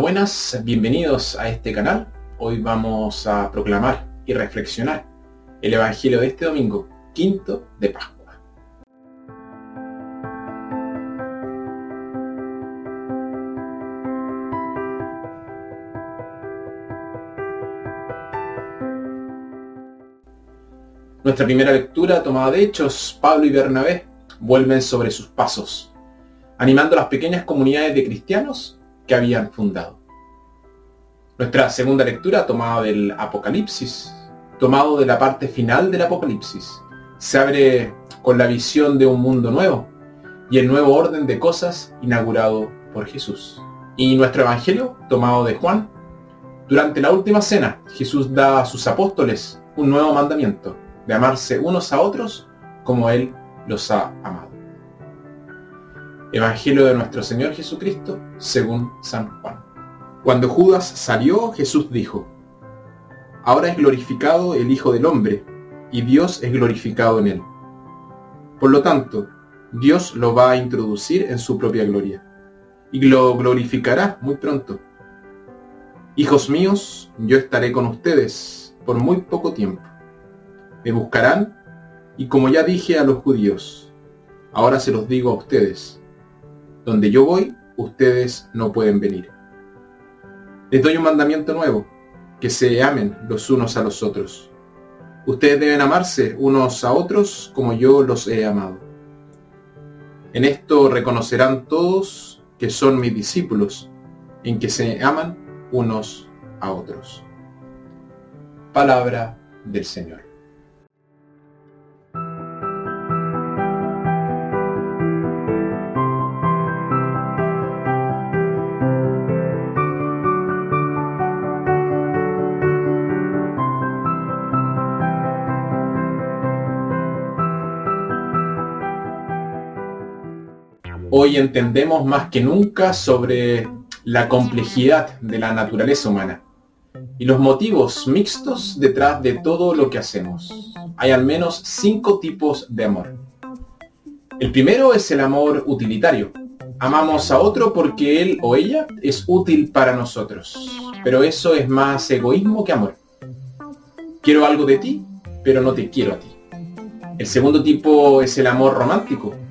Buenas, bienvenidos a este canal. Hoy vamos a proclamar y reflexionar el Evangelio de este domingo, quinto de Pascua. Nuestra primera lectura tomada de Hechos, Pablo y Bernabé vuelven sobre sus pasos, animando a las pequeñas comunidades de cristianos que habían fundado. Nuestra segunda lectura, tomada del Apocalipsis, tomado de la parte final del Apocalipsis, se abre con la visión de un mundo nuevo y el nuevo orden de cosas inaugurado por Jesús. Y nuestro Evangelio, tomado de Juan, durante la última cena, Jesús da a sus apóstoles un nuevo mandamiento, de amarse unos a otros como Él los ha amado. Evangelio de nuestro Señor Jesucristo según San Juan. Cuando Judas salió, Jesús dijo, Ahora es glorificado el Hijo del Hombre, y Dios es glorificado en él. Por lo tanto, Dios lo va a introducir en su propia gloria, y lo glorificará muy pronto. Hijos míos, yo estaré con ustedes por muy poco tiempo. Me buscarán, y como ya dije a los judíos, ahora se los digo a ustedes, donde yo voy, ustedes no pueden venir. Les doy un mandamiento nuevo, que se amen los unos a los otros. Ustedes deben amarse unos a otros como yo los he amado. En esto reconocerán todos que son mis discípulos, en que se aman unos a otros. Palabra del Señor. Hoy entendemos más que nunca sobre la complejidad de la naturaleza humana y los motivos mixtos detrás de todo lo que hacemos. Hay al menos cinco tipos de amor. El primero es el amor utilitario. Amamos a otro porque él o ella es útil para nosotros. Pero eso es más egoísmo que amor. Quiero algo de ti, pero no te quiero a ti. El segundo tipo es el amor romántico.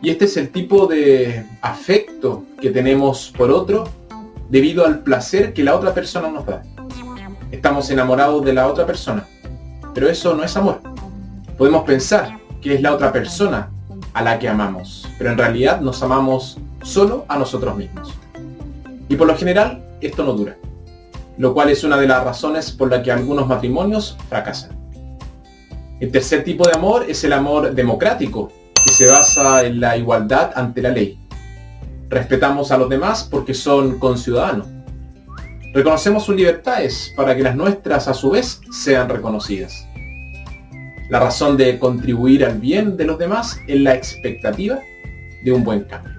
Y este es el tipo de afecto que tenemos por otro debido al placer que la otra persona nos da. Estamos enamorados de la otra persona, pero eso no es amor. Podemos pensar que es la otra persona a la que amamos, pero en realidad nos amamos solo a nosotros mismos. Y por lo general esto no dura, lo cual es una de las razones por la que algunos matrimonios fracasan. El tercer tipo de amor es el amor democrático, se basa en la igualdad ante la ley. Respetamos a los demás porque son conciudadanos. Reconocemos sus libertades para que las nuestras a su vez sean reconocidas. La razón de contribuir al bien de los demás es la expectativa de un buen cambio.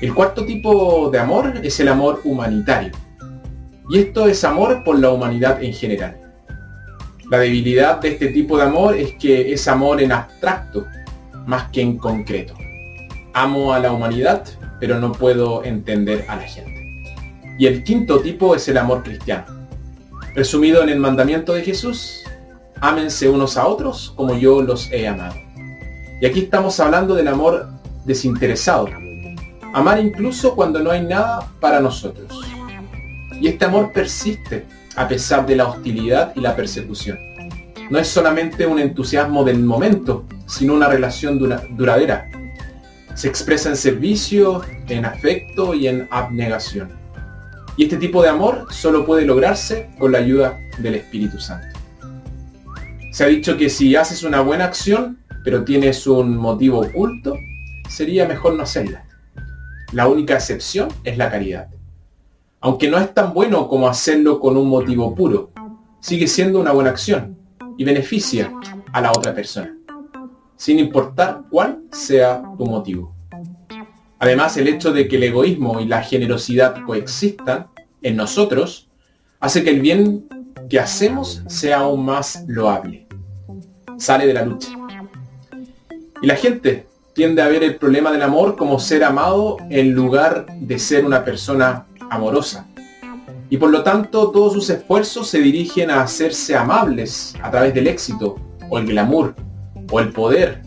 El cuarto tipo de amor es el amor humanitario. Y esto es amor por la humanidad en general. La debilidad de este tipo de amor es que es amor en abstracto, más que en concreto. Amo a la humanidad, pero no puedo entender a la gente. Y el quinto tipo es el amor cristiano. Resumido en el mandamiento de Jesús, ámense unos a otros como yo los he amado. Y aquí estamos hablando del amor desinteresado. Amar incluso cuando no hay nada para nosotros. Y este amor persiste a pesar de la hostilidad y la persecución no es solamente un entusiasmo del momento, sino una relación duradera. Se expresa en servicio, en afecto y en abnegación. Y este tipo de amor solo puede lograrse con la ayuda del Espíritu Santo. Se ha dicho que si haces una buena acción, pero tienes un motivo oculto, sería mejor no hacerla. La única excepción es la caridad. Aunque no es tan bueno como hacerlo con un motivo puro, sigue siendo una buena acción y beneficia a la otra persona, sin importar cuál sea tu motivo. Además, el hecho de que el egoísmo y la generosidad coexistan en nosotros hace que el bien que hacemos sea aún más loable. Sale de la lucha. Y la gente tiende a ver el problema del amor como ser amado en lugar de ser una persona amorosa. Y por lo tanto todos sus esfuerzos se dirigen a hacerse amables a través del éxito, o el glamour, o el poder,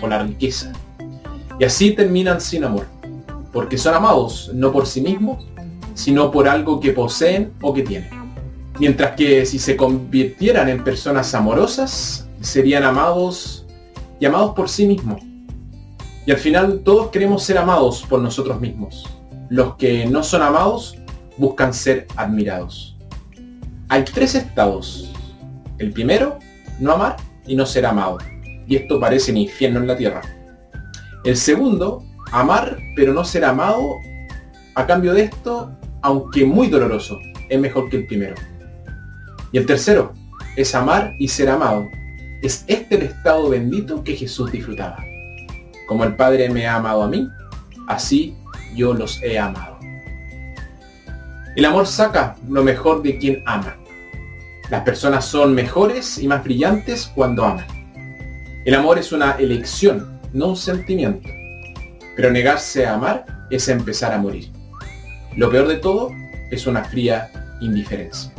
o la riqueza. Y así terminan sin amor, porque son amados no por sí mismos, sino por algo que poseen o que tienen. Mientras que si se convirtieran en personas amorosas, serían amados y amados por sí mismos. Y al final todos queremos ser amados por nosotros mismos. Los que no son amados buscan ser admirados. Hay tres estados. El primero, no amar y no ser amado. Y esto parece un infierno en la tierra. El segundo, amar pero no ser amado. A cambio de esto, aunque muy doloroso, es mejor que el primero. Y el tercero, es amar y ser amado. Es este el estado bendito que Jesús disfrutaba. Como el Padre me ha amado a mí, así yo los he amado. El amor saca lo mejor de quien ama. Las personas son mejores y más brillantes cuando aman. El amor es una elección, no un sentimiento. Pero negarse a amar es empezar a morir. Lo peor de todo es una fría indiferencia.